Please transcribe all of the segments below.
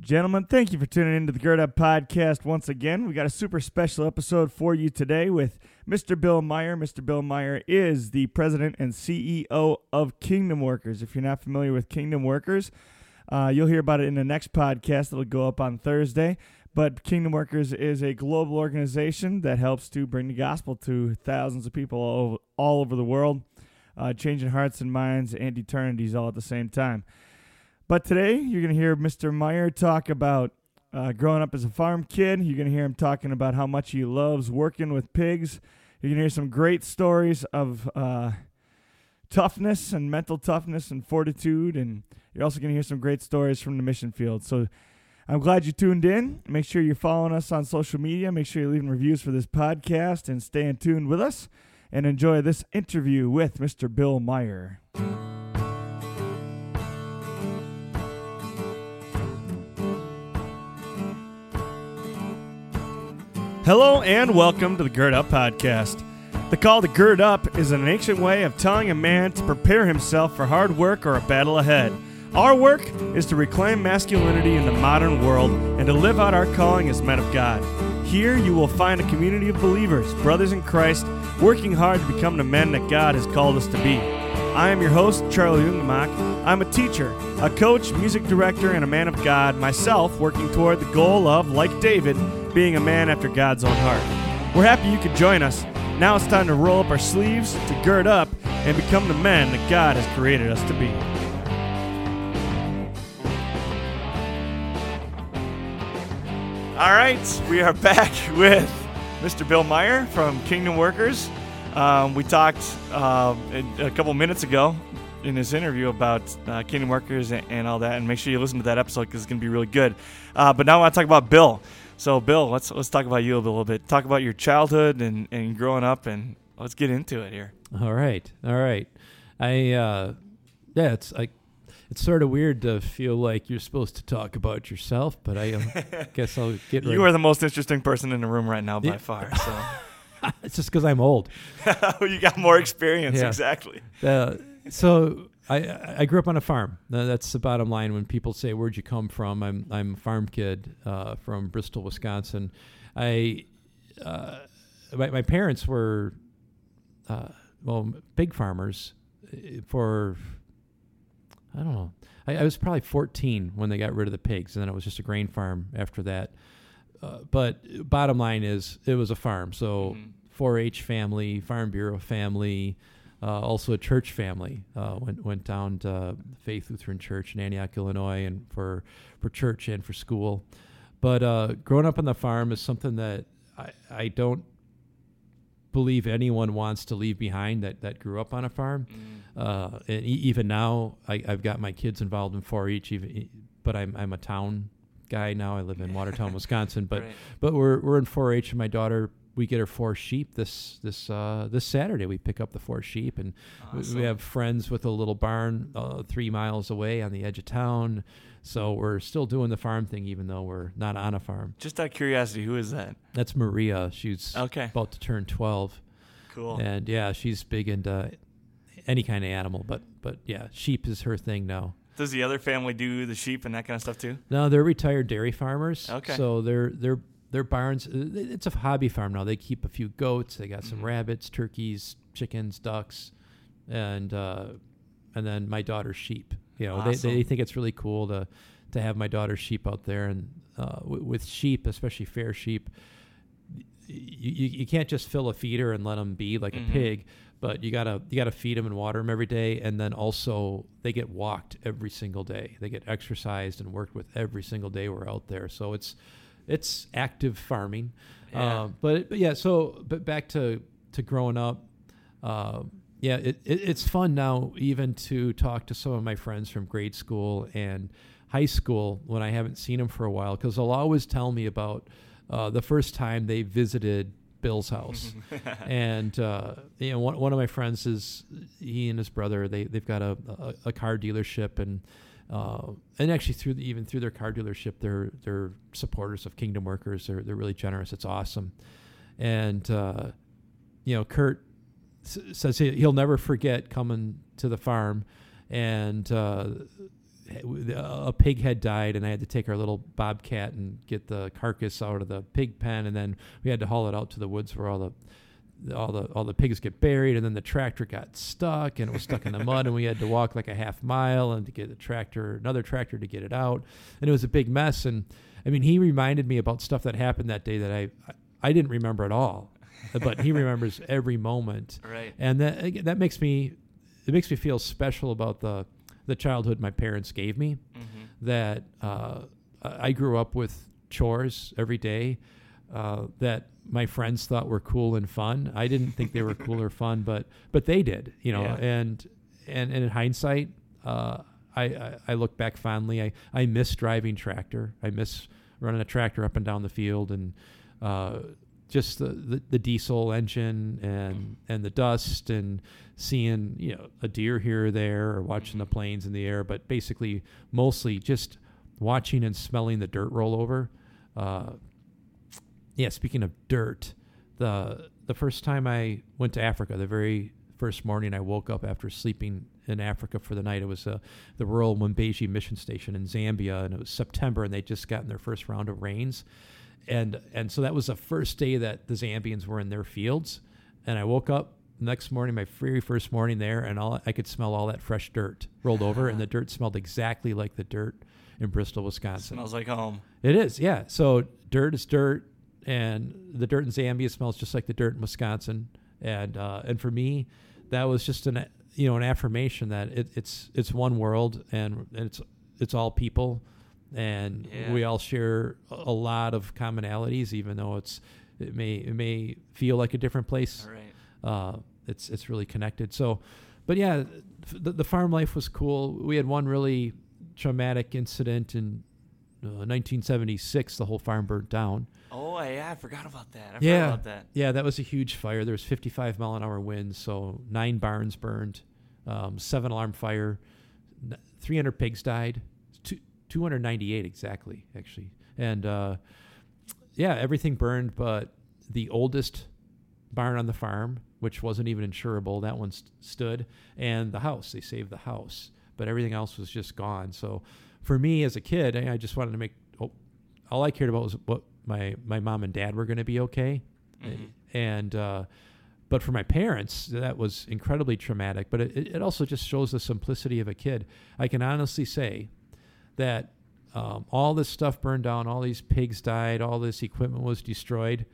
Gentlemen, thank you for tuning into the Gird Up Podcast once again. We got a super special episode for you today with Mr. Bill Meyer. Mr. Bill Meyer is the president and CEO of Kingdom Workers. If you're not familiar with Kingdom Workers, uh, you'll hear about it in the next podcast that'll go up on Thursday. But Kingdom Workers is a global organization that helps to bring the gospel to thousands of people all over, all over the world, uh, changing hearts and minds and eternities all at the same time. But today, you're going to hear Mr. Meyer talk about uh, growing up as a farm kid. You're going to hear him talking about how much he loves working with pigs. You're going to hear some great stories of uh, toughness and mental toughness and fortitude. And you're also going to hear some great stories from the mission field. So I'm glad you tuned in. Make sure you're following us on social media. Make sure you're leaving reviews for this podcast and staying tuned with us and enjoy this interview with Mr. Bill Meyer. Hello and welcome to the Gird Up Podcast. The call to gird up is an ancient way of telling a man to prepare himself for hard work or a battle ahead. Our work is to reclaim masculinity in the modern world and to live out our calling as men of God. Here you will find a community of believers, brothers in Christ, working hard to become the men that God has called us to be. I am your host, Charlie Jungemak. I'm a teacher, a coach, music director, and a man of God, myself working toward the goal of, like David, being a man after God's own heart. We're happy you could join us. Now it's time to roll up our sleeves, to gird up, and become the men that God has created us to be. All right, we are back with Mr. Bill Meyer from Kingdom Workers. Um, we talked uh, a couple minutes ago in this interview about uh, Kingdom Workers and, and, all that, and make sure you listen to that episode because it's going to be really good. Uh, but now I want to talk about Bill. So, Bill, let's let's talk about you a little bit. Talk about your childhood and, and growing up, and let's get into it here. All right, all right. I uh, yeah, it's like it's sort of weird to feel like you're supposed to talk about yourself, but I uh, guess I'll get. You are the most interesting person in the room right now by yeah. far. So it's just because I'm old. you got more experience, yeah. exactly. Uh, so I I grew up on a farm. That's the bottom line. When people say, "Where'd you come from?" I'm I'm a farm kid uh, from Bristol, Wisconsin. I uh, my, my parents were uh, well big farmers uh, for I don't know. I, I, was probably 14 when they got rid of the pigs, and then it was just a grain farm after that. Uh, but bottom line is, it was a farm. So mm-hmm. 4-H family, Farm Bureau family, uh, also a church family. Uh, went went down to Faith Lutheran Church in Antioch, Illinois, and for for church and for school. But uh, growing up on the farm is something that I, I don't believe anyone wants to leave behind that, that grew up on a farm. Mm. Uh, and e- even now, I, have got my kids involved in 4-H, even, but I'm, I'm a town guy now. I live in Watertown, Wisconsin, but right. but we're we're in 4-H, and my daughter we get our four sheep this this uh, this Saturday. We pick up the four sheep, and awesome. we, we have friends with a little barn uh, three miles away on the edge of town. So we're still doing the farm thing, even though we're not on a farm. Just out of curiosity, who is that? That's Maria. She's okay. about to turn twelve. Cool. And yeah, she's big into any kind of animal, but but yeah, sheep is her thing now. Does the other family do the sheep and that kind of stuff too? No, they're retired dairy farmers. Okay. So they're they're their barns uh, it's a hobby farm now they keep a few goats they got some mm-hmm. rabbits turkeys chickens ducks and uh, and then my daughter's sheep you know awesome. they, they think it's really cool to to have my daughter's sheep out there and uh, w- with sheep especially fair sheep you, you, you, can't just fill a feeder and let them be like mm-hmm. a pig but you gotta you gotta feed them and water them every day and then also they get walked every single day they get exercised and worked with every single day we're out there so it's it's active farming. Yeah. Uh, but, but, yeah, so but back to to growing up. Uh, yeah, it, it, it's fun now even to talk to some of my friends from grade school and high school when I haven't seen them for a while because they'll always tell me about uh, the first time they visited Bill's house. and uh, you know, one, one of my friends is he and his brother. They they've got a, a, a car dealership, and uh, and actually through the, even through their car dealership, they're they're supporters of Kingdom Workers. They're they're really generous. It's awesome, and uh, you know, Kurt s- says he, will never forget coming to the farm, and uh, a pig had died, and I had to take our little bobcat and get the carcass out of the pig pen, and then we had to haul it out to the woods where all the all the all the pigs get buried, and then the tractor got stuck, and it was stuck in the mud, and we had to walk like a half mile and to get the tractor, another tractor to get it out, and it was a big mess. And I mean, he reminded me about stuff that happened that day that I I didn't remember at all, but he remembers every moment, Right. and that that makes me it makes me feel special about the the childhood my parents gave me. Mm-hmm. That uh, I grew up with chores every day uh, that my friends thought were cool and fun. I didn't think they were cool or fun, but but they did, you know. Yeah. And, and and in hindsight, uh, I, I I look back fondly. I I miss driving tractor. I miss running a tractor up and down the field and. Uh, just the, the, the diesel engine and and the dust and seeing you know a deer here or there or watching the planes in the air, but basically mostly just watching and smelling the dirt roll over. Uh, yeah, speaking of dirt, the the first time I went to Africa, the very first morning I woke up after sleeping in Africa for the night, it was uh, the rural Mwembezhi mission station in Zambia, and it was September, and they'd just gotten their first round of rains, and and so that was the first day that the Zambians were in their fields, and I woke up next morning, my very first morning there, and all I could smell all that fresh dirt rolled over, and the dirt smelled exactly like the dirt in Bristol, Wisconsin. Smells like home. It is, yeah. So dirt is dirt, and the dirt in Zambia smells just like the dirt in Wisconsin. And uh, and for me, that was just an you know an affirmation that it, it's it's one world and it's it's all people, and Yeah. we all share a lot of commonalities, even though it's it may it may feel like a different place right. uh, it's it's really connected. So, but yeah, the, the farm life was cool. We had one really traumatic incident in uh, 1976. The whole farm burnt down. Oh yeah, I forgot about that. I Yeah. forgot about that. Yeah, that was a huge fire. There was 55 mile an hour winds, so nine barns burned, um, seven alarm fire, 300 pigs died, two, 298 exactly actually, and uh, yeah, everything burned, but the oldest barn on the farm, which wasn't even insurable, that one st- stood, and the house. They saved the house, but everything else was just gone. So for me as a kid, I I just wanted to make. Oh, all I cared about was what my my mom and dad were going to be okay, Mhm. and uh, but for my parents that was incredibly traumatic. But it, it it also just shows the simplicity of a kid. I can honestly say that um, all this stuff burned down, all these pigs died, all this equipment was destroyed.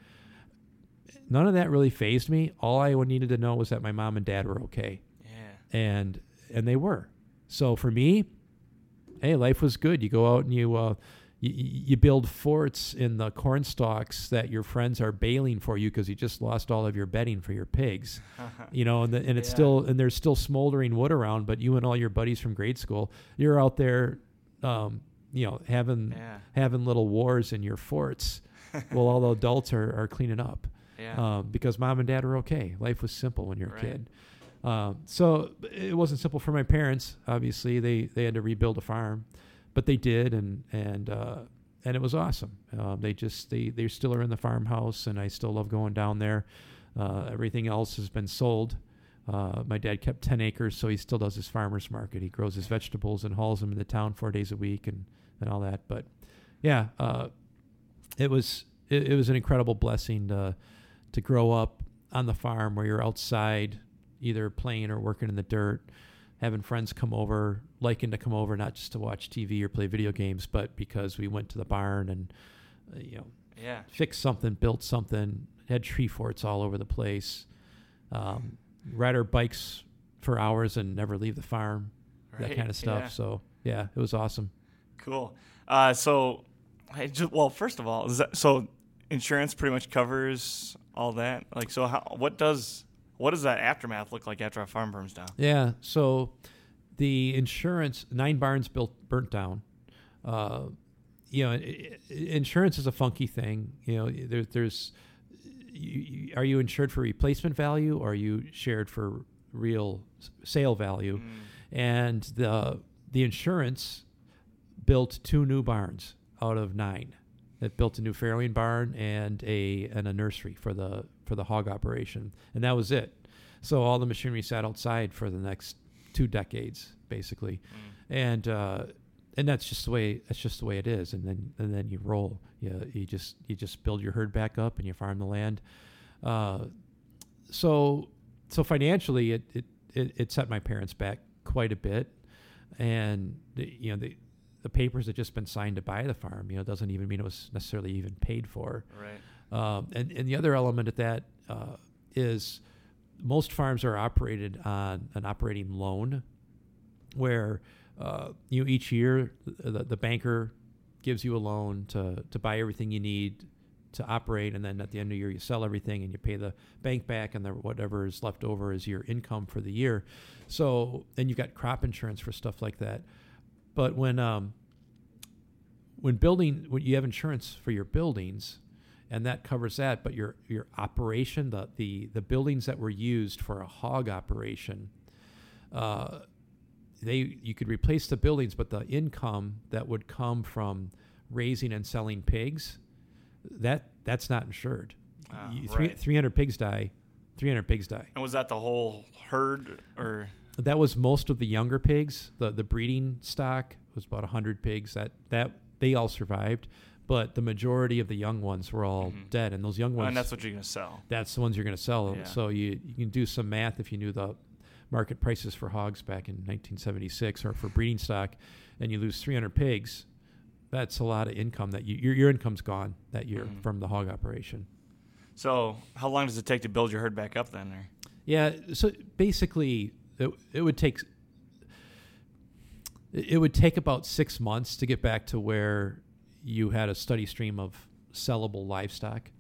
None of that really fazed me. All I needed to know was that my mom and dad were okay Yeah. and and they were. So for me, hey, life was good. You go out and you uh, you, you build forts in the corn stalks that your friends are baling for you because you just lost all of your bedding for your pigs. You know, and the, and it's Yeah. still and there's still smoldering wood around, but you and all your buddies from grade school, you're out there, um, you know, having yeah. having little wars in your forts, while all the adults are, are cleaning up Yeah. um, because mom and dad are okay. Life was simple when you're Right. a kid. Um, so it wasn't simple for my parents. Obviously, they they had to rebuild a farm, but they did, and and uh, and it was awesome. Um, they just they they still are in the farmhouse, and I still love going down there. Uh, everything else has been sold. Uh, my dad kept 10 acres, so he still does his farmer's market. He grows his vegetables and hauls them into town four days a week and, and all that. But yeah, uh, it was it, it was an incredible blessing to to grow up on the farm where you're outside, either playing or working in the dirt, having friends come over, liking to come over not just to watch TV or play video games, but because we went to the barn and uh, you know yeah. fixed something, built something, had tree forts all over the place, um, ride our bikes for hours and never leave the farm, that kind of stuff. Yeah. So yeah, it was awesome. Cool. Uh, so, I ju- well, first of all, is that, so insurance pretty much covers all that. Like, so how? What does what does that aftermath look like after a farm burns down? Yeah. So the insurance, nine barns built burnt down. Uh, you know, insurance is a funky thing. You know, there, there's, you, you, are you insured for replacement value or are you shared for real sale value? Mm, And the the insurance built two new barns out of nine. It built a new farrowing barn and a and a nursery for the for the hog operation, and that was it. So all the machinery sat outside for the next two decades, basically, mm, and uh, and that's just the way that's just the way it is. And then and then you roll. You you just you just build your herd back up and you farm the land. Uh, so so financially, it, it it it set my parents back quite a bit, and the, you know the the papers had just been signed to buy the farm. You know, doesn't even mean it was necessarily even paid for. Right. Um, and, and the other element of that uh, is most farms are operated on an operating loan where uh, you know, each year the, the banker gives you a loan to, to buy everything you need to operate and then at the end of the year you sell everything and you pay the bank back and the, whatever is left over is your income for the year so and you've got crop insurance for stuff like that but when um, when building when you have insurance for your buildings and that covers that. But your your operation, the the the buildings that were used for a hog operation, uh, they you could replace the buildings, but the income that would come from raising and selling pigs, that that's not insured. Ah, You- three, right. 300 pigs die. 300 pigs die. And was that the whole herd or? That was most of the younger pigs. The the breeding stock was about 100 pigs. That that they all survived, but the majority of the young ones were all Mhm. dead. And those young ones, and that's what you're gonna sell. that's the ones you're going to sell. Yeah. So you you can do some math if you knew the market prices for hogs back in 1976 or for breeding stock, and you lose 300 pigs. That's a lot of income that you, your your income's gone that year Mhm. from the hog operation. So how long does it take to build your herd back up then? Or? Yeah. So basically, it, it would take it would take about six months to get back to where you had a steady stream of sellable livestock.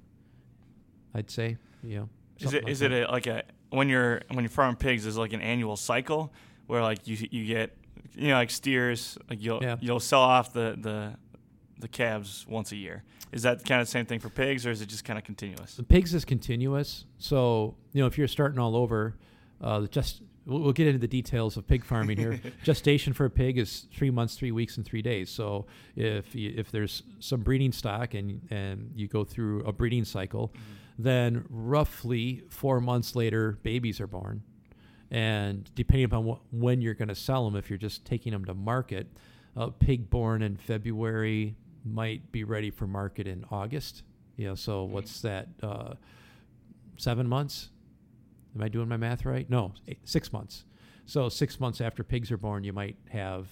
I'd say, you know. Is it is it a, like a when you're when you're farming pigs is it like an annual cycle where like you you get you know like steers like you'll Yeah. you'll sell off the the the calves once a year. Is that kind of the same thing for pigs or is it just kind of continuous? The pigs is continuous. So you know, if you're starting all over, uh, the just we'll, we'll get into the details of pig farming here. Gestation for a pig is three months, three weeks, and three days. So if you, if there's some breeding stock and and you go through a breeding cycle, then roughly four months later, babies are born. And depending upon what, when you're going to sell them, if you're just taking them to market, a pig born in February might be ready for market in August. You know, so what's that? Uh, seven months? Am I doing my math right? No, eight, six months. So six months after pigs are born, you might have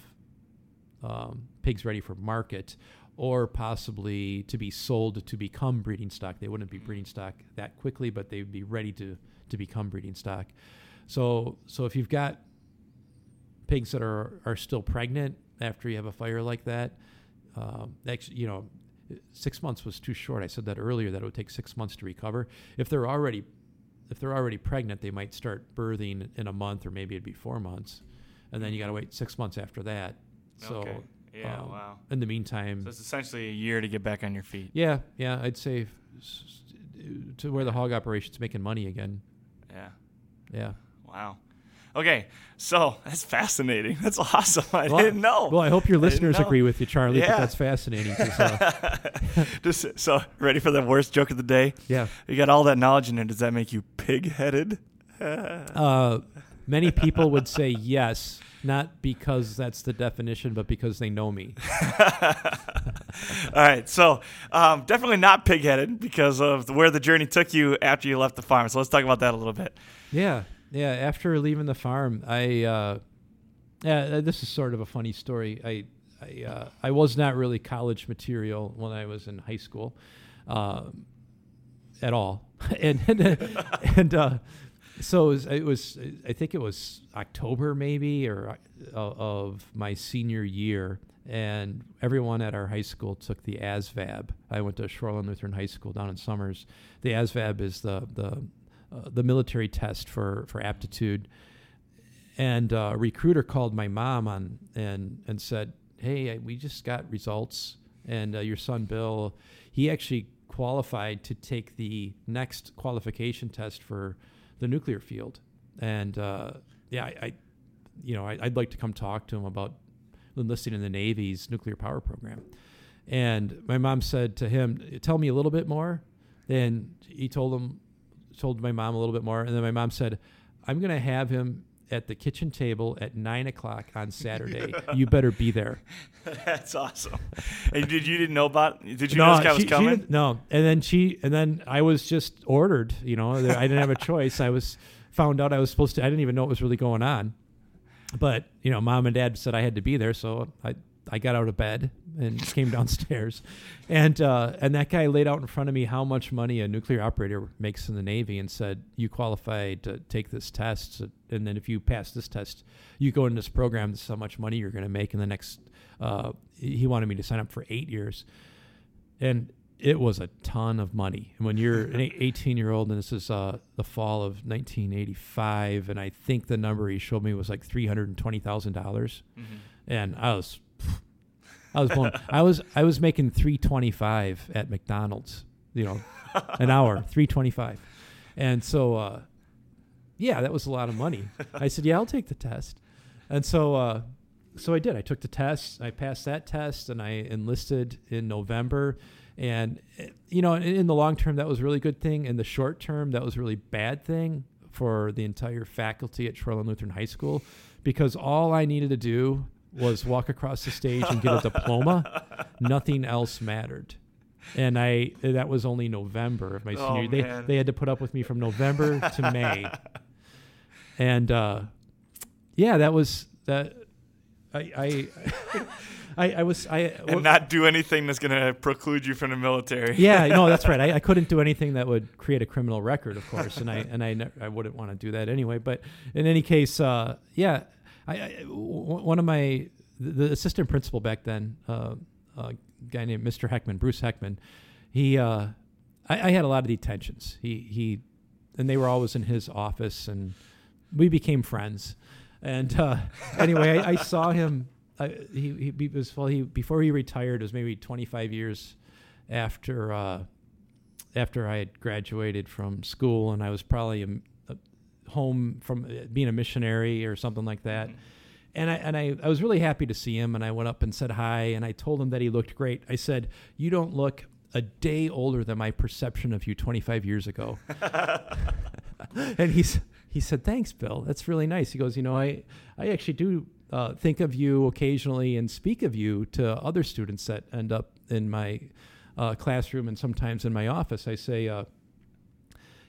um, pigs ready for market, or possibly to be sold to become breeding stock. They wouldn't be breeding stock that quickly, but they'd be ready to to become breeding stock. So so if you've got pigs that are are still pregnant after you have a fire like that, um, actually, you know, six months was too short. I said that earlier that it would take six months to recover. If they're already if they're already pregnant, they might start birthing in a month, or maybe it'd be four months, and then you got to wait six months after that. So okay. Yeah. um, wow. in the meantime, So it's essentially a year to get back on your feet. yeah, yeah, I'd say to where the hog operation's making money again. Yeah. Yeah. Wow. Okay. So that's fascinating. That's awesome. I Well, didn't know. Well, I hope your listeners agree with you, Charlie. Yeah. But that's fascinating. uh, Just so ready for the worst joke of the day? yeah. You got all that knowledge in there. Does that make you pig-headed? Uh, many people would say yes, not because that's the definition, but because they know me. All right, so um, definitely not pig-headed because of where the journey took you after you left the farm. So let's talk about that a little bit. Yeah, yeah. After leaving the farm, I uh, yeah. uh, This is sort of a funny story. I I uh, I was not really college material when I was in high school, um, at all, and and, and uh, so it was, it was. I think it was October maybe or uh, of my senior year. And everyone at our high school took the ASVAB. I went to Shoreland Lutheran High School down in Somers. The ASVAB is the the uh, the military test for for aptitude. And uh, a recruiter called my mom on and and said, "Hey, we just got results, and uh, your son Bill, he actually qualified to take the next qualification test for the nuclear field." And uh, yeah, I, I, you know, I, I'd like to come talk to him about enlisting in the Navy's nuclear power program. And my mom said to him, "Tell me a little bit more." And he told him, told my mom a little bit more, and then my mom said, "I'm going to have him at the kitchen table at nine o'clock on Saturday. you better be there. That's awesome. And did you didn't know about? Did you no, know this guy she- was coming? no, and then she, and then I was just ordered. You know, I didn't have a choice. I was found out I was supposed to. I didn't even know what was really going on. But you know, mom and dad said I had to be there, so I I got out of bed and came downstairs, and uh, and that guy laid out in front of me how much money a nuclear operator makes in the Navy, and said you qualify to take this test, and then if you pass this test, you go in this program. This is how much money you're going to make in the next. Uh, he wanted me to sign up for eight years, and it was a ton of money. And when you're an 18 year old, and this is uh, the fall of 1985, and I think the number he showed me was like three hundred and twenty thousand dollars, Mhm. and I was, I was blown. I was I was making 325 at McDonald's, you know, an hour, 325, and so uh, yeah, that was a lot of money. I said, yeah, I'll take the test, and so. Uh, so I did. I took the test. I passed that test, and I enlisted in November. And you know, in, in the long term, that was a really good thing. In the short term, that was a really bad thing for the entire faculty at Shoreland Lutheran High School, because all I needed to do was walk across the stage and get a diploma. Nothing else mattered. And I that was only November of my Oh, senior. year. They man. they had to put up with me from November to May. And uh, yeah, that was that. I I I, I was I and not do anything that's going to preclude you from the military. yeah, no, that's right. I, I couldn't do anything that would create a criminal record, of course, and I and I, ne- I wouldn't want to do that anyway. But in any case, uh, yeah, One of my the, assistant principal back then, uh, a guy named Mr. Heckman, Bruce Heckman, he uh, I, I had a lot of detentions. He he, and they were always in his office, and we became friends. And uh, anyway, I, I saw him. I, he, he was well. He before he retired it was maybe 25 years after uh, after I had graduated from school, and I was probably uh, home from uh, being a missionary or something like that. Mhm. And I and I, I was really happy to see him, and I went up and said hi, and I told him that he looked great. I said, "You don't look a day older than my perception of you 25 years ago." and he's he said, "Thanks, Bill. That's really nice." He goes, "You know, I I actually do uh, think of you occasionally and speak of you to other students that end up in my uh, classroom and sometimes in my office. I say, uh,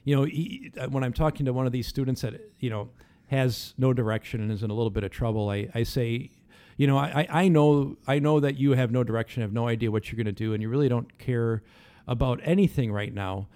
you know, e- when I'm talking to one of these students that you know has no direction and is in a little bit of trouble, I, I say." You know, I, I I know I know that you have no direction, have no idea what you're going to do, and you really don't care about anything right now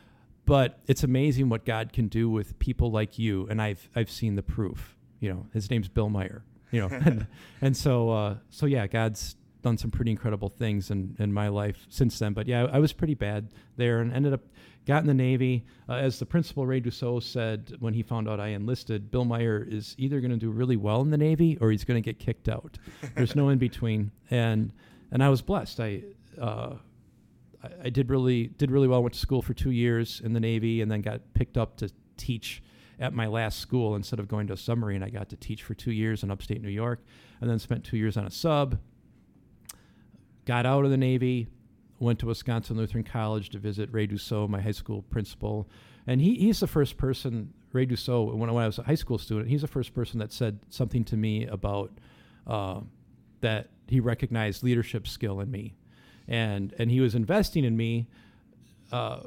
but it's amazing what God can do with people like you, and I've I've seen the proof. You know, his name's Bill Meyer. You know, and, and so uh, so yeah, God's done some pretty incredible things in, in my life since then. But yeah, I was pretty bad there, and ended up got in the Navy. Uh, as the principal Ray Dussault said when he found out I enlisted, Bill Meyer is either going to do really well in the Navy or he's going to get kicked out. There's no in between, and and I was blessed. I uh, I, I did really did really well. Went to school for two years in the Navy, and then got picked up to teach at my last school instead of going to a submarine. I got to teach for two years in upstate New York, and then spent two years on a sub. Got out of the Navy, went to Wisconsin Lutheran College to visit Ray Dussault, my high school principal, and he, he's the first person. Ray Dussault, when, when I was a high school student, he's the first person that said something to me about uh, that he recognized leadership skill in me and and he was investing in me. Uh,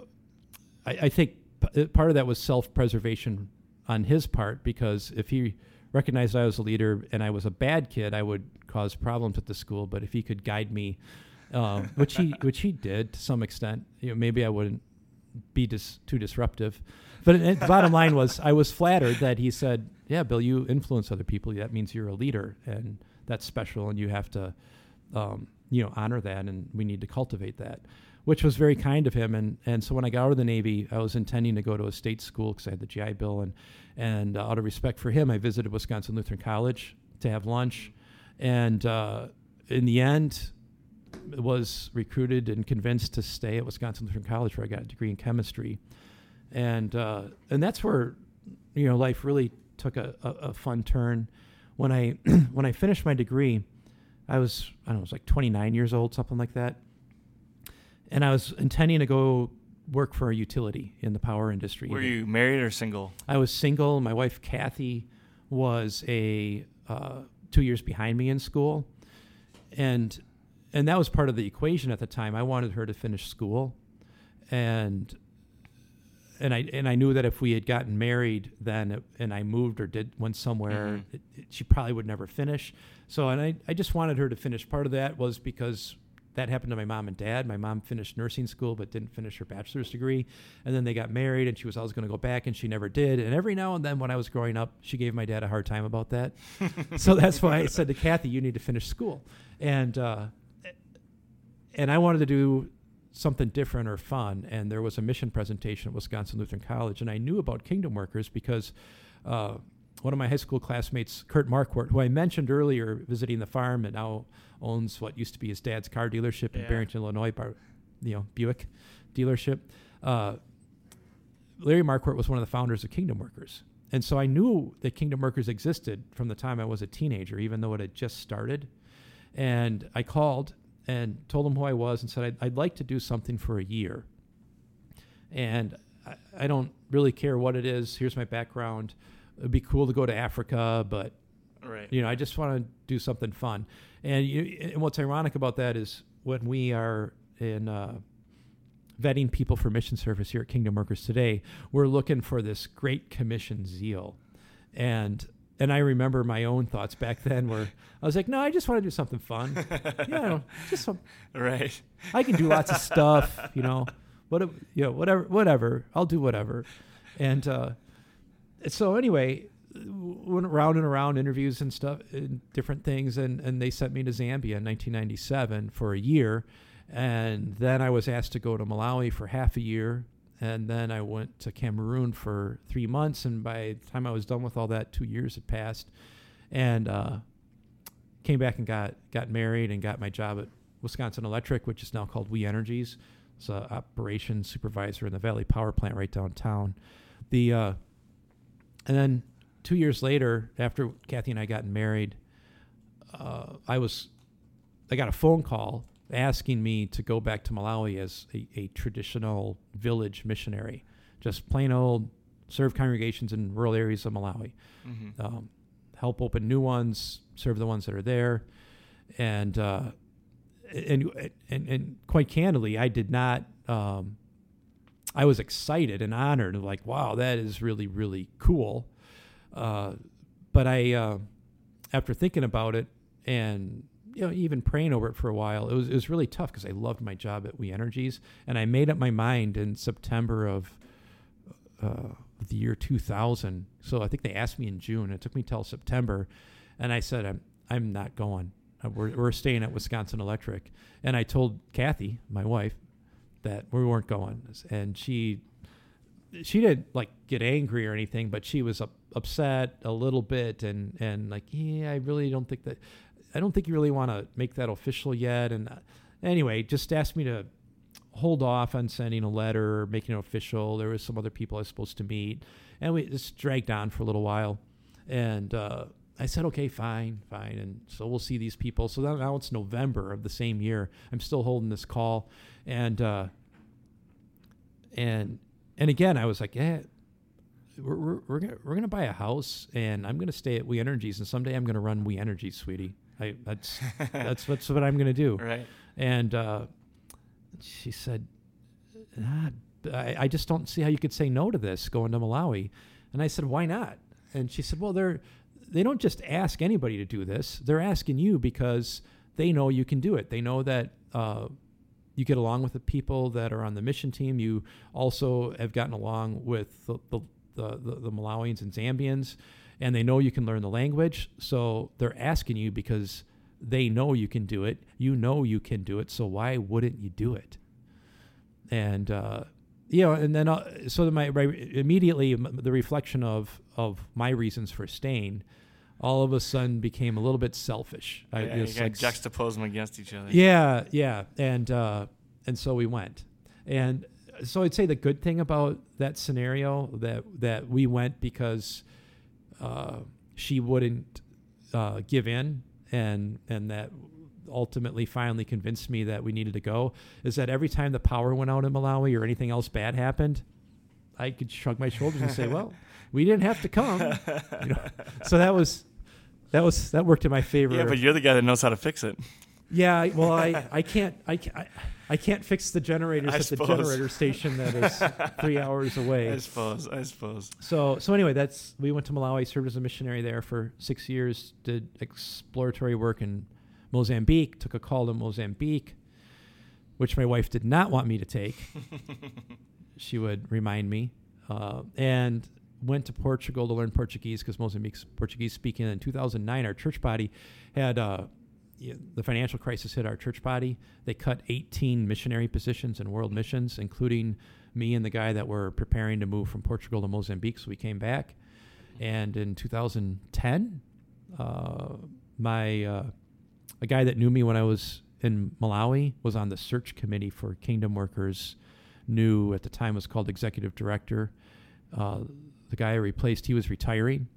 I, I think p- part of that was self preservation on his part because if he recognized I was a leader and I was a bad kid, I would cause problems at the school. But if he could guide me, uh, which he which he did to some extent, you know, maybe I wouldn't be dis- too disruptive. But it, the bottom line was, I was flattered that he said, "Yeah, Bill, you influence other people. That means you're a leader, and that's special, and you have to." um, you know, honor that, and we need to cultivate that, which was very kind of him. And and so when I got out of the Navy, I was intending to go to a state school because I had the GI Bill, and and uh, out of respect for him, I visited Wisconsin Lutheran College to have lunch, and uh, in the end, was recruited and convinced to stay at Wisconsin Lutheran College, where I got a degree in chemistry, and uh, and that's where you know life really took a, a, a fun turn. When I when I finished my degree. I was I don't know, I was like 29 years old, something like that. And I was intending to go work for a utility in the power industry. Were you married or single? I was single. My wife Kathy was a uh, two years behind me in school, and and that was part of the equation at the time. I wanted her to finish school, and and I and I knew that if we had gotten married then it, and I moved or did went somewhere, Mhm. it, it, she probably would never finish. So and I I just wanted her to finish. Part of that was because that happened to my mom and dad. My mom finished nursing school but didn't finish her bachelor's degree, and then they got married and she was always going to go back and she never did. And every now and then when I was growing up, she gave my dad a hard time about that. so that's why I said to Kathy, "You need to finish school," and uh, and I wanted to do something different or fun. And there was a mission presentation at Wisconsin Lutheran College, and I knew about Kingdom Workers because uh, one of my high school classmates, Kurt Marquardt, who I mentioned earlier, visiting the farm and now owns what used to be his dad's car dealership in Barrington, Illinois, bar, you know, Buick dealership. Uh, Larry Marquardt was one of the founders of Kingdom Workers. And so I knew that Kingdom Workers existed from the time I was a teenager, even though it had just started. And I called and told him who I was and said, I'd, I'd like to do something for a year. And I, I don't really care what it is. Here's my background. It'd be cool to go to Africa, but Right. you know, I just want to do something fun. And, you, and what's ironic about that is when we are in uh, vetting people for mission service here at Kingdom Workers today, we're looking for this great commission zeal. And and I remember my own thoughts back then where I was like, no, I just want to do something fun. you know, just some, Right. I can do lots of stuff, you know, what, you know, whatever, whatever. I'll do whatever. And uh, so anyway, went around and around interviews and stuff and different things, and and they sent me to Zambia in 1997 for a year, and then I was asked to go to Malawi for half a year, and then I went to Cameroon for three months, and by the time I was done with all that, two years had passed, and uh, came back and got got married and got my job at Wisconsin Electric, which is now called We Energies. It's an operations supervisor in the Valley Power Plant right downtown. The uh, and then two years later, after Kathy and I got married, uh, I was I got a phone call asking me to go back to Malawi as a, a traditional village missionary, just plain old serve congregations in rural areas of Malawi hmm um, help open new ones, serve the ones that are there, and uh, and, and and quite candidly, I did not. Um, I was excited and honored, and like, wow, that is really really cool. Uh, but I, uh, after thinking about it and you know even praying over it for a while, it was it was really tough because I loved my job at We Energies, and I made up my mind in September of uh, the year 2000. So I think they asked me in June. It took me till September, and I said I'm I'm not going. Uh, We're we're staying at Wisconsin Electric, and I told Kathy, my wife, that we weren't going, and she she didn't like get angry or anything, but she was up, upset a little bit, and and like yeah, I really don't think that. I don't think you really want to make that official yet. And uh, anyway, just asked me to hold off on sending a letter making it official. There was some other people I was supposed to meet, and we just dragged on for a little while. And uh, I said, okay, fine, fine. And so we'll see these people. So now, now it's November of the same year. I'm still holding this call, and uh, and and again, I was like, yeah. We're, we're, we're gonna we're gonna buy a house and I'm gonna stay at We Energies and someday I'm gonna run We Energies, sweetie. I that's that's that's what I'm gonna do. Right. And uh, she said, ah, I, I just don't see how you could say no to this going to Malawi. And I said, why not? And she said, well, they're, they don't just ask anybody to do this. They're asking you because they know you can do it. They know that uh, you get along with the people that are on the mission team. You also have gotten along with the, the, the, the, Malawians and Zambians, and they know you can learn the language. So they're asking you because they know you can do it. You know you can do it. So why wouldn't you do it? And uh, you know, and then uh, so my, my immediately the reflection of of my reasons for staying, all of a sudden became a little bit selfish. I, yeah, it you gotta like juxtapose them against each other. yeah, yeah, and uh, and so we went, and so I'd say the good thing about that scenario that that we went because uh, she wouldn't uh, give in, and and that ultimately finally convinced me that we needed to go is that every time the power went out in Malawi or anything else bad happened, I could shrug my shoulders and say, "Well, we didn't have to come." You know? So that was that was that worked in my favor. Yeah, but you're the guy that knows how to fix it. Yeah, well, I, I can't I, I can't fix the generators I at suppose. the generator station that is three hours away. I suppose. I suppose. So so anyway, that's we went to Malawi, served as a missionary there for six years, did exploratory work in Mozambique, took a call to Mozambique, which my wife did not want me to take. she would remind me, uh, and went to Portugal to learn Portuguese because Mozambique's Portuguese speaking. In 2009, our church body had uh, the financial crisis hit our church body. They cut 18 missionary positions in world missions, including me and the guy that were preparing to move from Portugal to Mozambique. So we came back, and in 2010, uh, my uh, a guy that knew me when I was in Malawi was on the search committee for Kingdom Workers. New at the time was called executive director. Uh, the guy I replaced, he was retiring,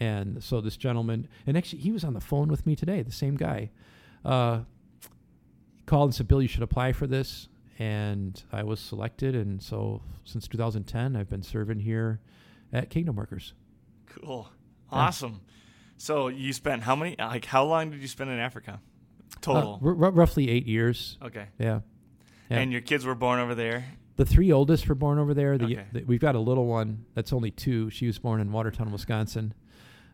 and so this gentleman, and actually he was on the phone with me today. The same guy uh, called and said, "Bill, you should apply for this." And I was selected, and so since 2010, I've been serving here at Kingdom Workers. Cool. Yeah. Awesome. So you spent how many? Like how long did you spend in Africa? Total. Uh, r- r- roughly eight years. okay. Yeah. yeah. And your kids were born over there. The three oldest were born over there. The, Okay. the- we've got a little one that's only two. She was born in Watertown, Wisconsin.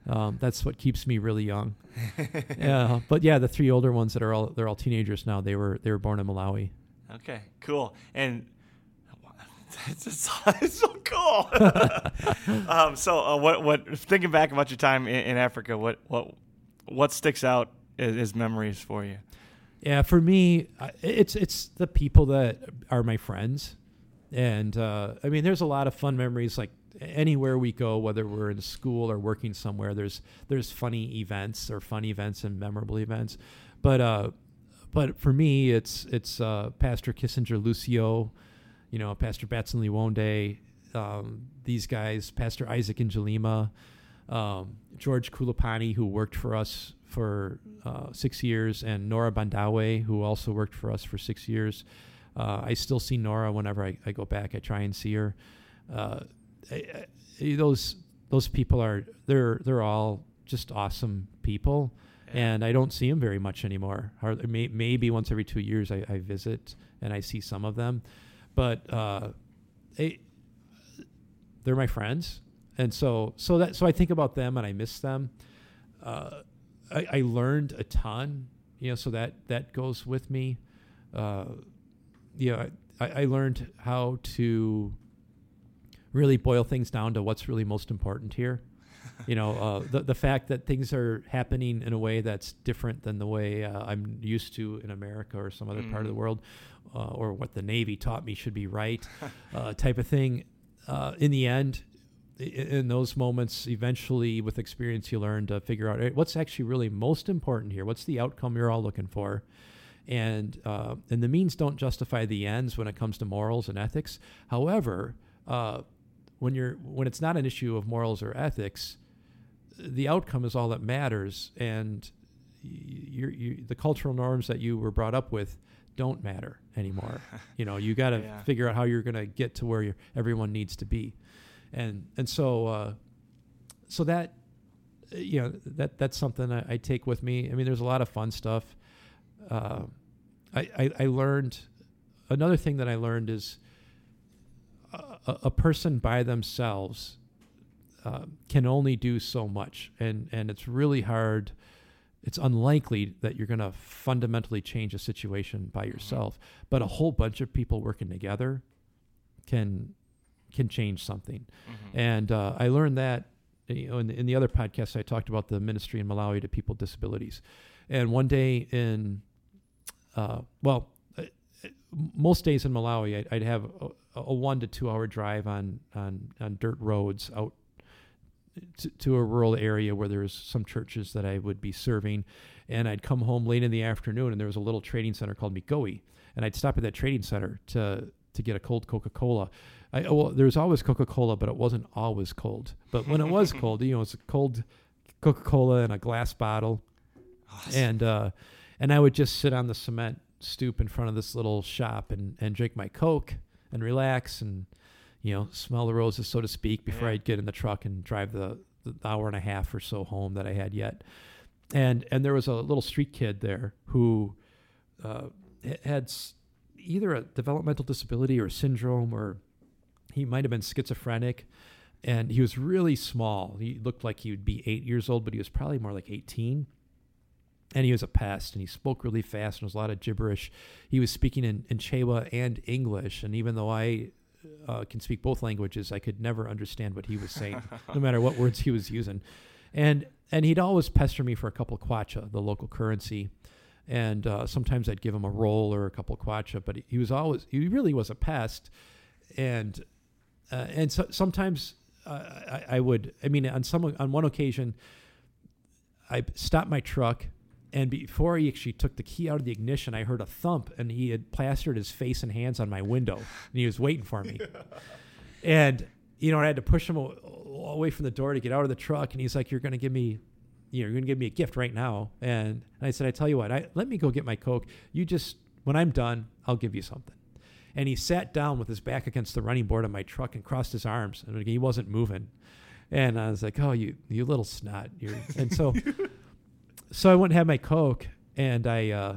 Um, that's what keeps me really young. yeah, but yeah, the three older ones that are all they're all teenagers now. They were they were born in Malawi. Okay. Cool. And it's, so cool. um, so uh, what what thinking back about your time in, in Africa, what what what sticks out as, as memories for you? Yeah, for me, it's it's the people that are my friends, and uh, I mean, there's a lot of fun memories. Like anywhere we go, whether we're in school or working somewhere, there's there's funny events or fun events and memorable events. But uh, but for me, it's it's uh, Pastor Kissinger Lucio, you know, Pastor Batson Liwonde, um, these guys, Pastor Isaac Angelima, um, George Kulapani, who worked for us for uh, six years, and Nora Bandawe, who also worked for us for six years. Uh, I still see Nora whenever I, I go back. I try and see her. Uh, I, I, those those people are they're they're all just awesome people, and I don't see them very much anymore. Hardly, may, maybe once every two years I, I visit and I see some of them, but uh, it, they're my friends, and so so that so I think about them and I miss them. Uh, I, I learned a ton, you know, so that that goes with me. You know, I, I learned how to really boil things down to what's really most important here. You know, uh, the the fact that things are happening in a way that's different than the way uh, I'm used to in America or some other part of the Mhm. world, uh, or what the Navy taught me should be right, uh, type of thing. Uh, in the end, i- in those moments, eventually with experience, you learn to figure out "Hey, what's actually really most important here. What's the outcome you're all looking for, and uh, and the means don't justify the ends when it comes to morals and ethics. However, uh, when you're when it's not an issue of morals or ethics, the outcome is all that matters, and you're, you, the cultural norms that you were brought up with don't matter anymore. you know, you got to Yeah. figure out how you're going to get to where you everyone needs to be, and and so uh, so that you know that that's something I, I take with me. I mean, there's a lot of fun stuff. Uh, I, I I learned another thing that I learned is a, a- a person by themselves uh, can only do so much, and and it's really hard. It's unlikely that you're going to fundamentally change a situation by yourself, but a whole bunch of people working together can can change something. Mhm. And uh, I learned that you know, in, in the other podcast, I talked about the ministry in Malawi to people with disabilities. And one day in, uh, well, uh, uh, most days in Malawi, I'd, I'd have a, a one to two hour drive on, on, on dirt roads out to, to a rural area where there's some churches that I would be serving. And I'd come home late in the afternoon, and there was a little trading center called Mikowi. And I'd stop at that trading center to, to get a cold Coca Cola. I, well, there was always Coca Cola, but it wasn't always cold. But when it was cold, you know, it's a cold Coca Cola in a glass bottle, Awesome. and uh, and I would just sit on the cement stoop in front of this little shop and and drink my Coke and relax and you know, smell the roses, so to speak, before Yeah. I'd get in the truck and drive the, the hour and a half or so home that I had yet. And and there was a little street kid there who uh, had either a developmental disability or syndrome, or he might have been schizophrenic. And he was really small. He looked like he would be eight years old, but he was probably more like 18 and he was a pest and he spoke really fast and there was a lot of gibberish. He was speaking in, in chewa and english and even though i uh, can speak both languages i could never understand what he was saying no matter what words he was using. And and he'd always pester me for a couple of kwacha the local currency. And uh, sometimes i'd give him a roll or a couple of kwacha but he, he was always he really was a pest. And uh, and so, sometimes uh, I, I would i mean on some on one occasion I stopped my truck, and before he actually took the key out of the ignition, I heard a thump, and he had plastered his face and hands on my window, and he was waiting for me. and you know, I had to push him away from the door to get out of the truck, and he's like, "You're going to give me." You know, you're gonna give me a gift right now, and, and I said, I tell you what, I let me go get my coke. You just, when I'm done, I'll give you something. And he sat down with his back against the running board of my truck and crossed his arms, and he wasn't moving. And I was like, "Oh, you, you little snot!" You're, and so, so I went and had my coke, and I, uh,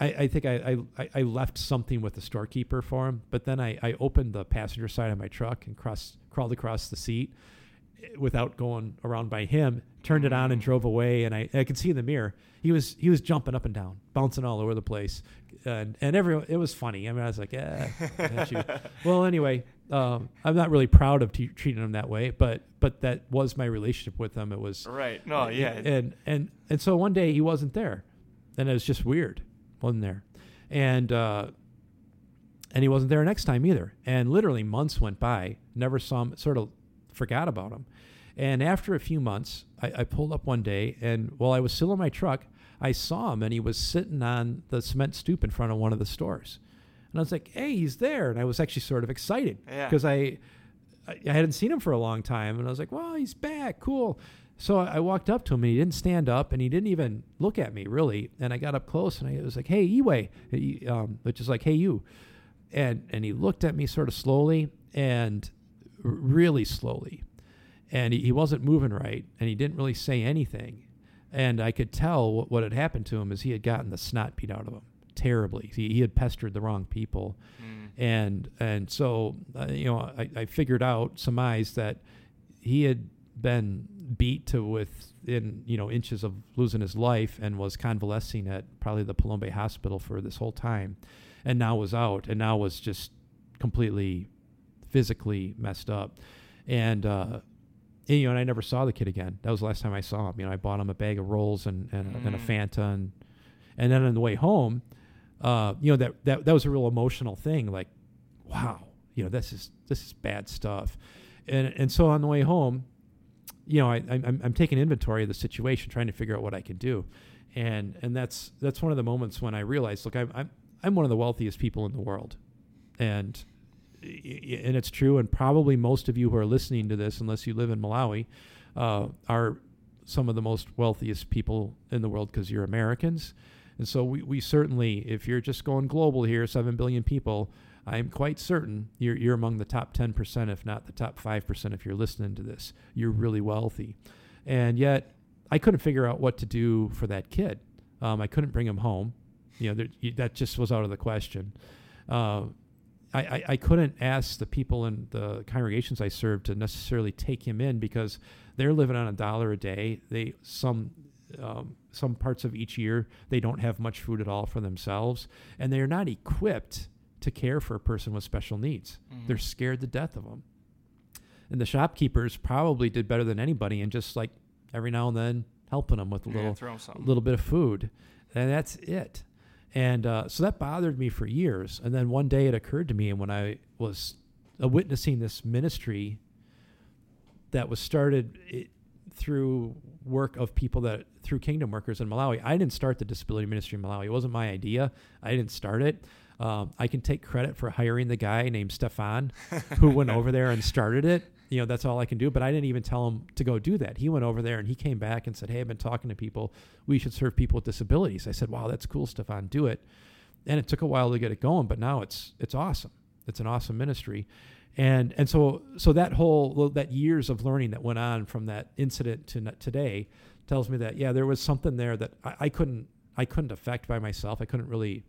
I, I think I, I, I left something with the storekeeper for him. But then I, I opened the passenger side of my truck and crossed, crawled across the seat eh, without going around by him. Turned it on and drove away. And I, I could see in the mirror he was he was jumping up and down, bouncing all over the place, and and everyone it was funny. I mean, I was like, yeah. well, anyway, um, I'm not really proud of t- treating him that way, but but that was my relationship with him. It was Right. No. Yeah. and and and so one day he wasn't there, and it was just weird, wasn't there, and uh, and he wasn't there next time either. And literally months went by, never saw him, sort of forgot about him. And after a few months, I, I pulled up one day, and while I was still in my truck, I saw him, and he was sitting on the cement stoop in front of one of the stores. And I was like, "Hey, he's there!" And I was actually sort of excited because I I I hadn't seen him for a long time, and I was like, "Well, he's back, cool." So I walked up to him, and he didn't stand up, and he didn't even look at me really. And I got up close, and I was like, "Hey, Eway," um, which is like, "Hey, you," and and he looked at me sort of slowly and r- really slowly, and he, he wasn't moving right, and he didn't really say anything, and I could tell what, what had happened to him is he had gotten the snot beat out of him terribly. He, he had pestered the wrong people Mm. and and so uh, you know I, I figured out surmised that he had been beat to within you know inches of losing his life and was convalescing at probably the Phalombe Hospital for this whole time, and now was out and now was just completely physically messed up, and. Uh, and, you know, and I never saw the kid again. That was the last time I saw him. You know, I bought him a bag of rolls and, and, a, and a Mm. Fanta, and and then on the way home, uh, you know that, that that was a real emotional thing. Like, wow, you know, this is this is bad stuff. And and so on the way home, you know, I, I'm I'm taking inventory of the situation, trying to figure out what I can do, and and that's that's one of the moments when I realized, look, I'm I'm I'm one of the wealthiest people in the world, and and it's true. And probably most of you who are listening to this, unless you live in Malawi, uh, are some of the most wealthiest people in the world because you're Americans. And so we, we certainly, if you're just going global here, 7 billion people, I'm quite certain you're, you're among the top 10%, if not the top 5%, if you're listening to this. You're really wealthy. And yet, I couldn't figure out what to do for that kid. Um, I couldn't bring him home. You know, there, that just was out of the question. Uh, I, I, I couldn't ask the people in the congregations I served to necessarily take him in because they're living on a dollar a day. They some um, some parts of each year they don't have much food at all for themselves, and they are not equipped to care for a person with special needs. Mhm. They're scared to death of them. And the shopkeepers probably did better than anybody, and just like every now and then helping them with a Yeah, little throw 'em something. little bit of food, and that's it. And uh, so that bothered me for years. And then one day it occurred to me, and when I was uh, witnessing this ministry that was started i through work of people that through Kingdom Workers in Malawi. I didn't start the disability ministry in Malawi. It wasn't my idea. I didn't start it. Um, I can take credit for hiring the guy named Stefan who went over there and started it. You know, that's all I can do. But I didn't even tell him to go do that. He went over there and he came back and said, Hey, I've been talking to people. We should serve people with disabilities. I said, Wow, that's cool, Stefan. Do it. And it took a while to get it going, but now it's it's awesome. It's an awesome ministry. and and so so that whole that years of learning that went on from that incident to today tells me that yeah there was something there that I, I couldn't I couldn't affect by myself I couldn't really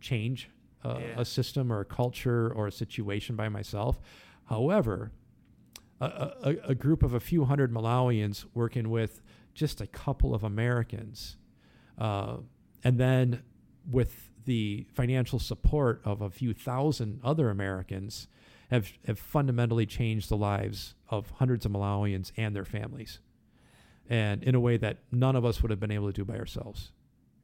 change uh, Yeah. a system or a culture or a situation by myself however a, a, a group of a few hundred Malawians working with just a couple of Americans uh, and then with the financial support of a few thousand other Americans have, have fundamentally changed the lives of hundreds of Malawians and their families, and in a way that none of us would have been able to do by ourselves.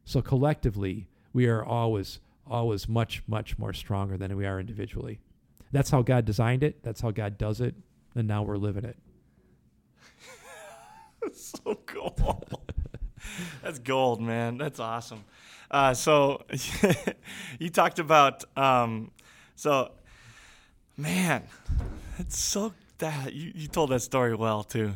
So collectively, we are always, always much, much more stronger than we are individually. That's how God designed it. That's how God does it, and now we're living it. so cool. That's gold, man. That's awesome. Uh, so you talked about um, so man, it's so that you, you told that story well too.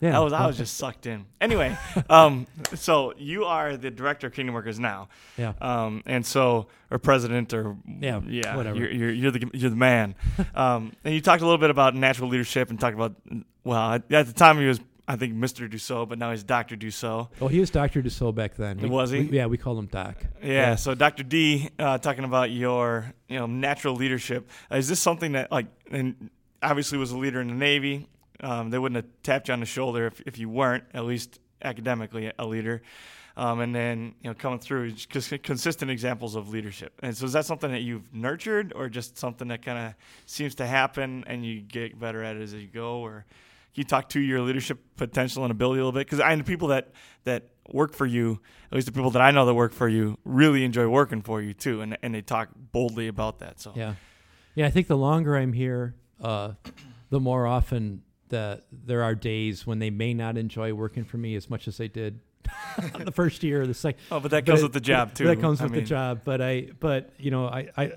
Yeah, I was I was just sucked in. Anyway, um, so you are the director of Kingdom Workers now, yeah. um, and so or president or Yeah, yeah, whatever. You're, you're, you're the you're the man. um, and you talked a little bit about natural leadership and talked about well at, the time he was I think Mr. Dussault, but now he's Dr. Dussault. Well, he was Dr. Dussault back then. We- Was he? we- yeah, we called him Doc. Yeah, so Dr. D, uh, talking about your you know natural leadership. Uh, is this something that like and obviously was a leader in the Navy? Um, they wouldn't have tapped you on the shoulder if, if you weren't at least academically a leader. Um, and then you know coming through just consistent examples of leadership. And so is that something that you've nurtured, or just something that kind of seems to happen and you get better at it as you go, or can you talk to your leadership potential and ability a little bit? Because I know people that that work for you, at least the people that I know that work for you, really enjoy working for you too, and and they talk boldly about that. So Yeah, yeah. I think the longer I'm here, uh, the more often that there are days when they may not enjoy working for me as much as they did the first year or the second. oh, but that But comes it- with the job too. That comes I with mean, the job. But I, but you know, I, I,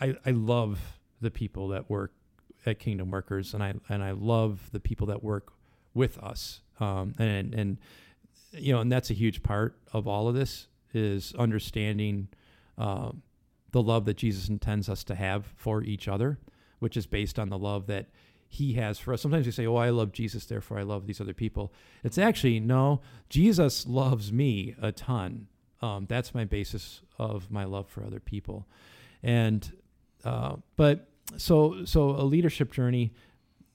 I, I love the people that work at Kingdom Workers, and I and I love the people that work with us. Um, and and you know, and that's a huge part of all of this is understanding um, the love that Jesus intends us to have for each other, which is based on the love that He has for us. Sometimes we say, "Oh, I love Jesus, therefore I love these other people." It's actually no. Jesus loves me a ton. Um, that's my basis of my love for other people, and uh, but so so a leadership journey.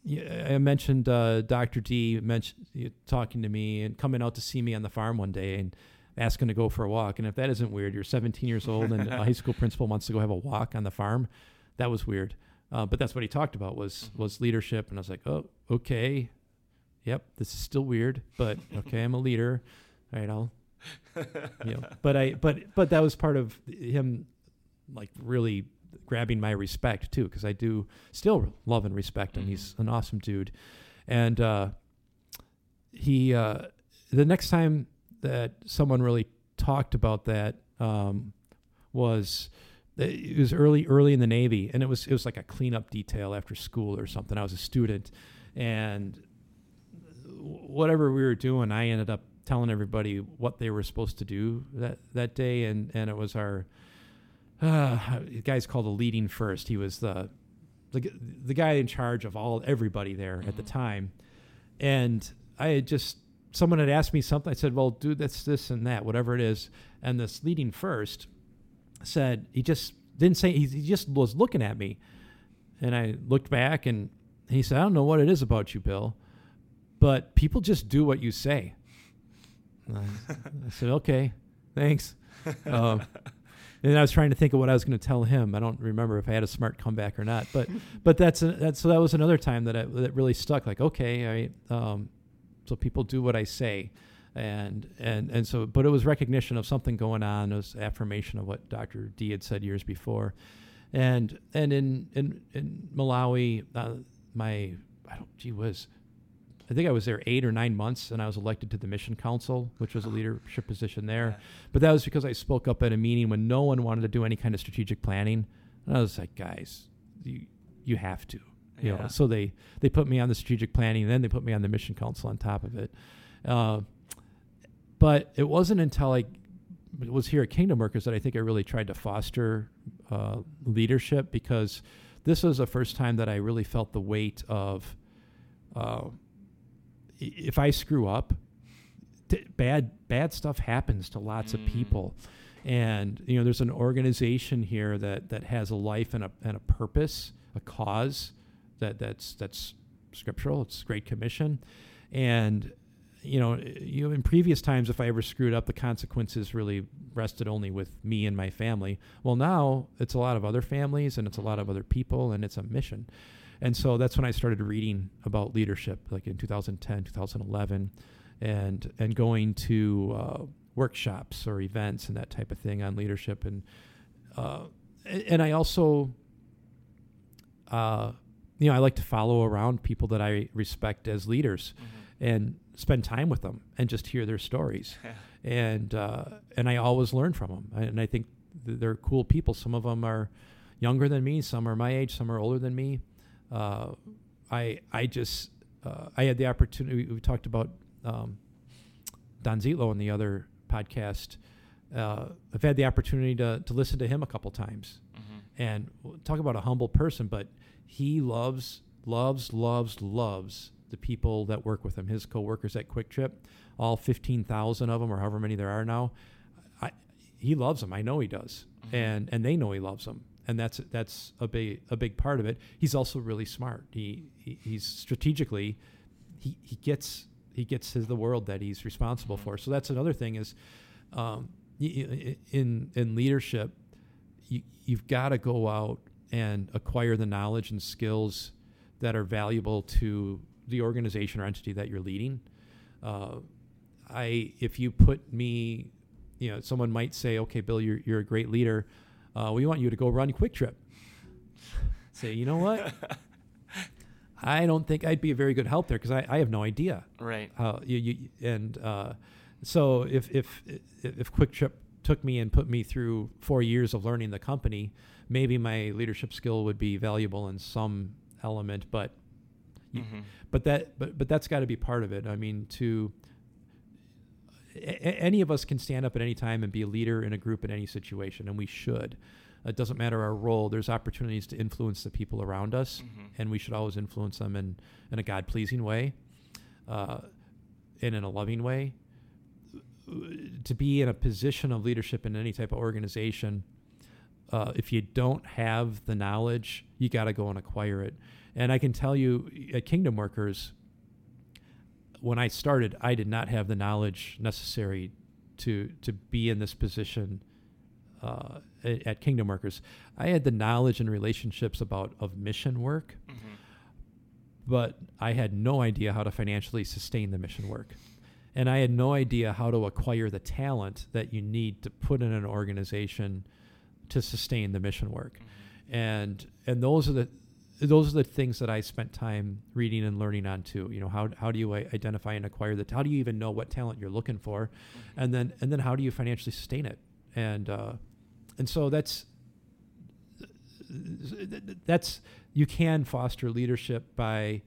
I mentioned uh, Dr. D mentioned talking to me and coming out to see me on the farm one day and asking to go for a walk. And if that isn't weird, you're 17 years old and a high school principal wants to go have a walk on the farm. That was weird. Uh, but that's what he talked about was was leadership. And I was like, oh, okay, yep, this is still weird, but okay, I'm a leader. All right, I'll, you know, but I, but but that was part of him, like really grabbing my respect too, because I do still love and respect him. He's an awesome dude, and uh, he uh, the next time that someone really talked about that um, was it was early early in the Navy, and it was it was like a cleanup detail after school or something. I was a student, and whatever we were doing, I ended up telling everybody what they were supposed to do that that day, and and it was our uh, the guy's called a leading first. He was the the the guy in charge of all everybody there at the time, and I had just someone had asked me something. I said, "Well, do this, this, and that, whatever it is." And this leading first said he just didn't say. He, he just was looking at me, and I looked back, and he said, "I don't know what it is about you, Bill, but people just do what you say." I, I said, "Okay, thanks." Um, and I was trying to think of what I was going to tell him. I don't remember if I had a smart comeback or not, but but that's a, that's so that was another time that I, that really stuck. Like, okay, I um, so people do what I say, and and and so, but it was recognition of something going on. It was affirmation of what Dr. D had said years before, and and in in in Malawi, uh, my I don't gee whiz. I think I was there eight or nine months, and I was elected to the mission council, which was a leadership position there. But that was because I spoke up at a meeting when no one wanted to do any kind of strategic planning. And I was like, guys, you you have to. You Yeah. know, so they they put me on the strategic planning, and then they put me on the mission council on top of it. Uh, but it wasn't until I was here at Kingdom Workers that I think I really tried to foster uh, leadership because this was the first time that I really felt the weight of uh, if I screw up, t- bad bad stuff happens to lots of Mm. people, and you know there's an organization here that that has a life and a and a purpose, a cause that that's that's scriptural. It's Great Commission, and you know you in previous times if I ever screwed up, the consequences really rested only with me and my family. Well, now it's a lot of other families and it's a lot of other people and it's a mission. And so that's when I started reading about leadership, like in 2010, 2011, and and going to uh, workshops or events and that type of thing on leadership. And uh, and I also, uh, you know, I like to follow around people that I respect as leaders and spend time with them and just hear their stories. And uh, and I always learn from them. And I think th- they're cool people. Some of them are younger than me. Some are my age. Some are older than me. Uh, I I just uh, I had the opportunity. We talked about um, Don Zitlo in the other podcast. Uh, I've had the opportunity to to listen to him a couple times, and talk about a humble person. But he loves loves loves loves the people that work with him. His coworkers at QuikTrip, all fifteen thousand of them, or however many there are now. I, he loves them. I know he does, and and they know he loves them, and that's that's a big a big part of it. He's also really smart. He, he he's strategically, he he gets he gets his, the world that he's responsible for. So that's another thing is, um, in in leadership, you you've got to go out and acquire the knowledge and skills that are valuable to the organization or entity that you're leading. Uh, I if you put me, you know, someone might say, "Okay, Bill, you're you're a great leader. Uh, we want you to go run QuikTrip." Say, you know what? I don't think I'd be a very good help there because I, I have no idea Right. how you, you and uh, so if if if QuikTrip took me and put me through four years of learning the company, maybe my leadership skill would be valuable in some element, but Mhm. but that but but that's got to be part of it. I mean, to a- any of us can stand up at any time and be a leader in a group in any situation, and we should. It doesn't matter our role. There's opportunities to influence the people around us, Mhm. and we should always influence them in in a God pleasing way, uh, and in a loving way. To be in a position of leadership in any type of organization, uh, if you don't have the knowledge, you got to go and acquire it. And I can tell you, at Kingdom Workers, when I started, I did not have the knowledge necessary to to be in this position uh, at Kingdom Workers. I had the knowledge and relationships about of mission work, Mhm. but I had no idea how to financially sustain the mission work. And I had no idea how to acquire the talent that you need to put in an organization to sustain the mission work. And and those are the those are the things that I spent time reading and learning on too. You know, how how do you identify and acquire that? How do you even know what talent you're looking for? And then and then how do you financially sustain it? And uh, and so that's that's you can foster leadership by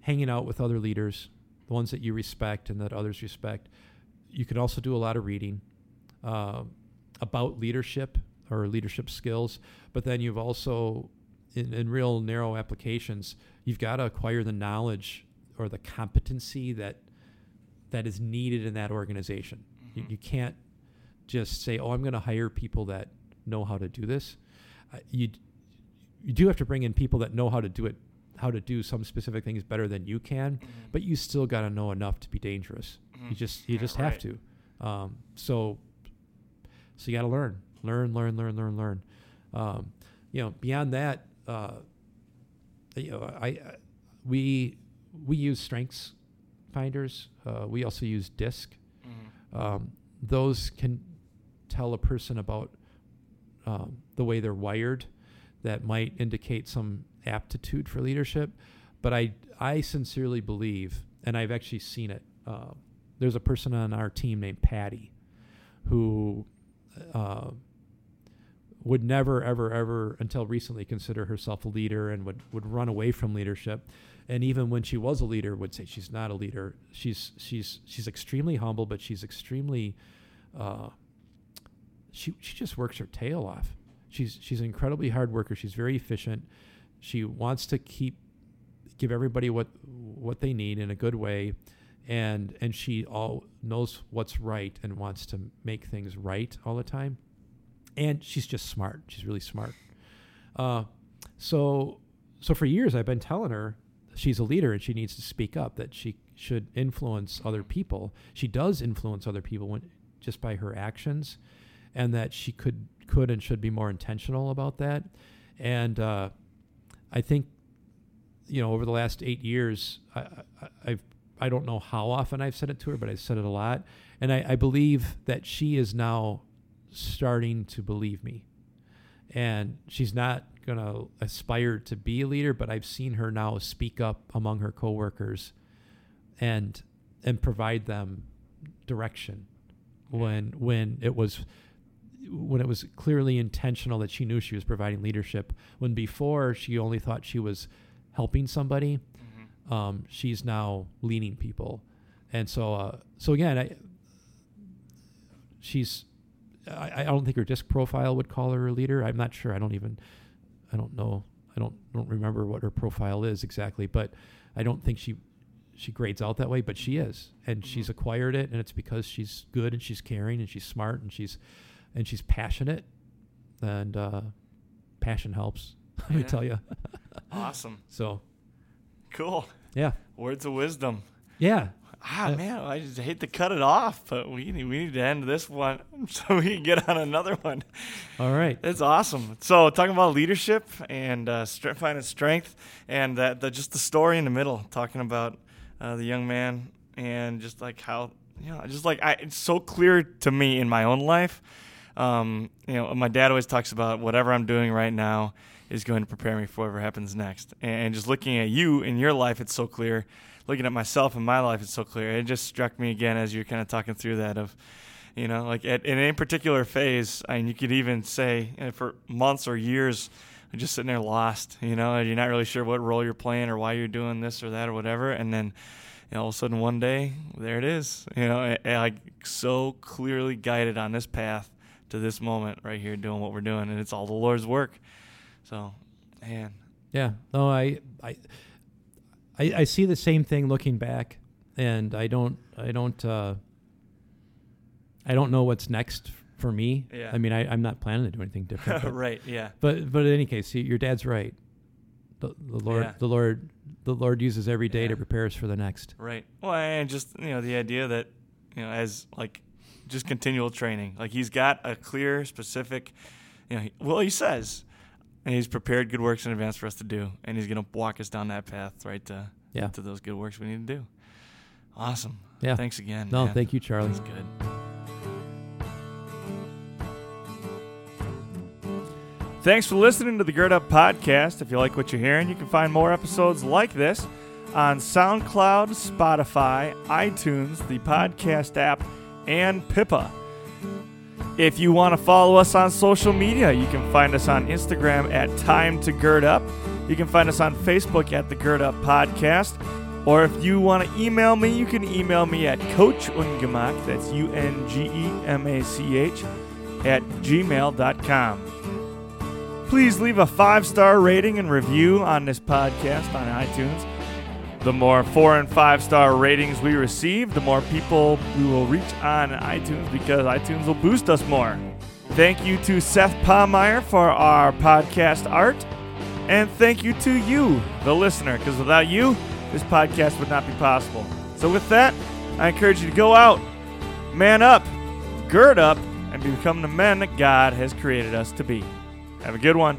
hanging out with other leaders, the ones that you respect and that others respect. You can also do a lot of reading uh, about leadership or leadership skills, but then you've also, in, in real narrow applications, you've got to acquire the knowledge or the competency that that is needed in that organization. You, Mhm. you can't just say, "Oh, I'm going to hire people that know how to do this." Uh, you you do have to bring in people that know how to do it, how to do some specific things better than you can, Mhm. but you still got to know enough to be dangerous. You Mhm. just you Yeah, just have right. to. Um, so so you got to learn, learn, learn, learn, learn, learn. Um, you know, beyond that, uh, you know, I, I we we use strengths finders. Uh, we also use DISC. Mhm. Um, those can tell a person about um, the way they're wired that might indicate some aptitude for leadership. But I, I sincerely believe, and I've actually seen it. Uh, there's a person on our team named Patty who uh, would never, ever, ever, until recently, consider herself a leader and would, would run away from leadership. And even when she was a leader, would say she's not a leader. She's she's she's extremely humble, but she's extremely uh, she she just works her tail off, She's she's an incredibly hard worker. She's very efficient. She wants to keep give everybody what what they need in a good way, and and she all knows what's right and wants to make things right all the time. And she's just smart. She's really smart. Uh, so so for years I've been telling her she's a leader and she needs to speak up. That she should influence other people. She does influence other people when, just by her actions, and that she could could and should be more intentional about that. And uh, I think you know over the last eight years, I, I, I've I don't know how often I've said it to her, but I've said it a lot, and I, I believe that she is now starting to believe me, and she's not going to aspire to be a leader, but I've seen her now speak up among her coworkers and and provide them direction when when it was when it was clearly intentional that she knew she was providing leadership. When before she only thought she was helping somebody Mm-hmm. um, she's now leading people. And so uh, so again I she's I, I don't think her disc profile would call her a leader. I'm not sure. I don't even I don't know. I don't don't remember what her profile is exactly but I don't think she she grades out that way but she is. And she's acquired it and it's because she's good and she's caring and she's smart and she's and she's passionate. And uh, passion helps let me Yeah. tell you Awesome. so. Cool. yeah. Words of wisdom. yeah Ah man, I just hate to cut it off, but we need, we need to end this one so we can get on another one. all right It's awesome. So talking about leadership and uh, finding strength, and that the, just the story in the middle, talking about uh, the young man and just like how you know, just like I, it's so clear to me in my own life. Um, you know, my dad always talks about whatever I'm doing right now is going to prepare me for whatever happens next. And just looking at you in your life, it's so clear. Looking at myself in my life, it's so clear. It just struck me again as you're kind of talking through that of, you know, like at, in any particular phase, I and you could even say uh, for months or years, you're just sitting there lost, you know, and you're not really sure what role you're playing or why you're doing this or that or whatever. And then, you know, all of a sudden one day, there it is, you know, and, and like so clearly guided on this path to this moment right here doing what we're doing. And it's all the Lord's work. So, man, Yeah. No, I, I, I, I see the same thing looking back, and I don't, I don't, uh, I don't know what's next for me. Yeah. I mean, I, I'm not planning to do anything different. but, right. Yeah. but, but in any case, see, your dad's right. The, the Lord, Yeah. the Lord, the Lord uses every day Yeah. to prepare us for the next. Right. Well, and just you know the idea that you know as like just continual training. Like he's got a clear, specific. You know, he, well, he says, and he's prepared good works in advance for us to do, and he's going to walk us down that path right to Yeah. to those good works we need to do. Awesome. Yeah. Thanks again. No, man. thank you, Charlie. That's good. Thanks for listening to the Gird Up Podcast. If you like what you're hearing, you can find more episodes like this on SoundCloud, Spotify, iTunes, the podcast app, and Pippa. If you want to follow us on social media, you can find us on Instagram at Time to Gird Up. You can find us on Facebook at the Gird Up Podcast. Or if you want to email me, you can email me at Coach Ungemach, that's U N G E M A C H, at gmail.com. Please leave a five star rating and review on this podcast on iTunes. The more four and five star ratings we receive, the more people we will reach on iTunes because iTunes will boost us more. Thank you to Seth Palmeyer for our podcast art. And thank you to you, the listener, because without you, this podcast would not be possible. So, with that, I encourage you to go out, man up, gird up, and become the men that God has created us to be. Have a good one.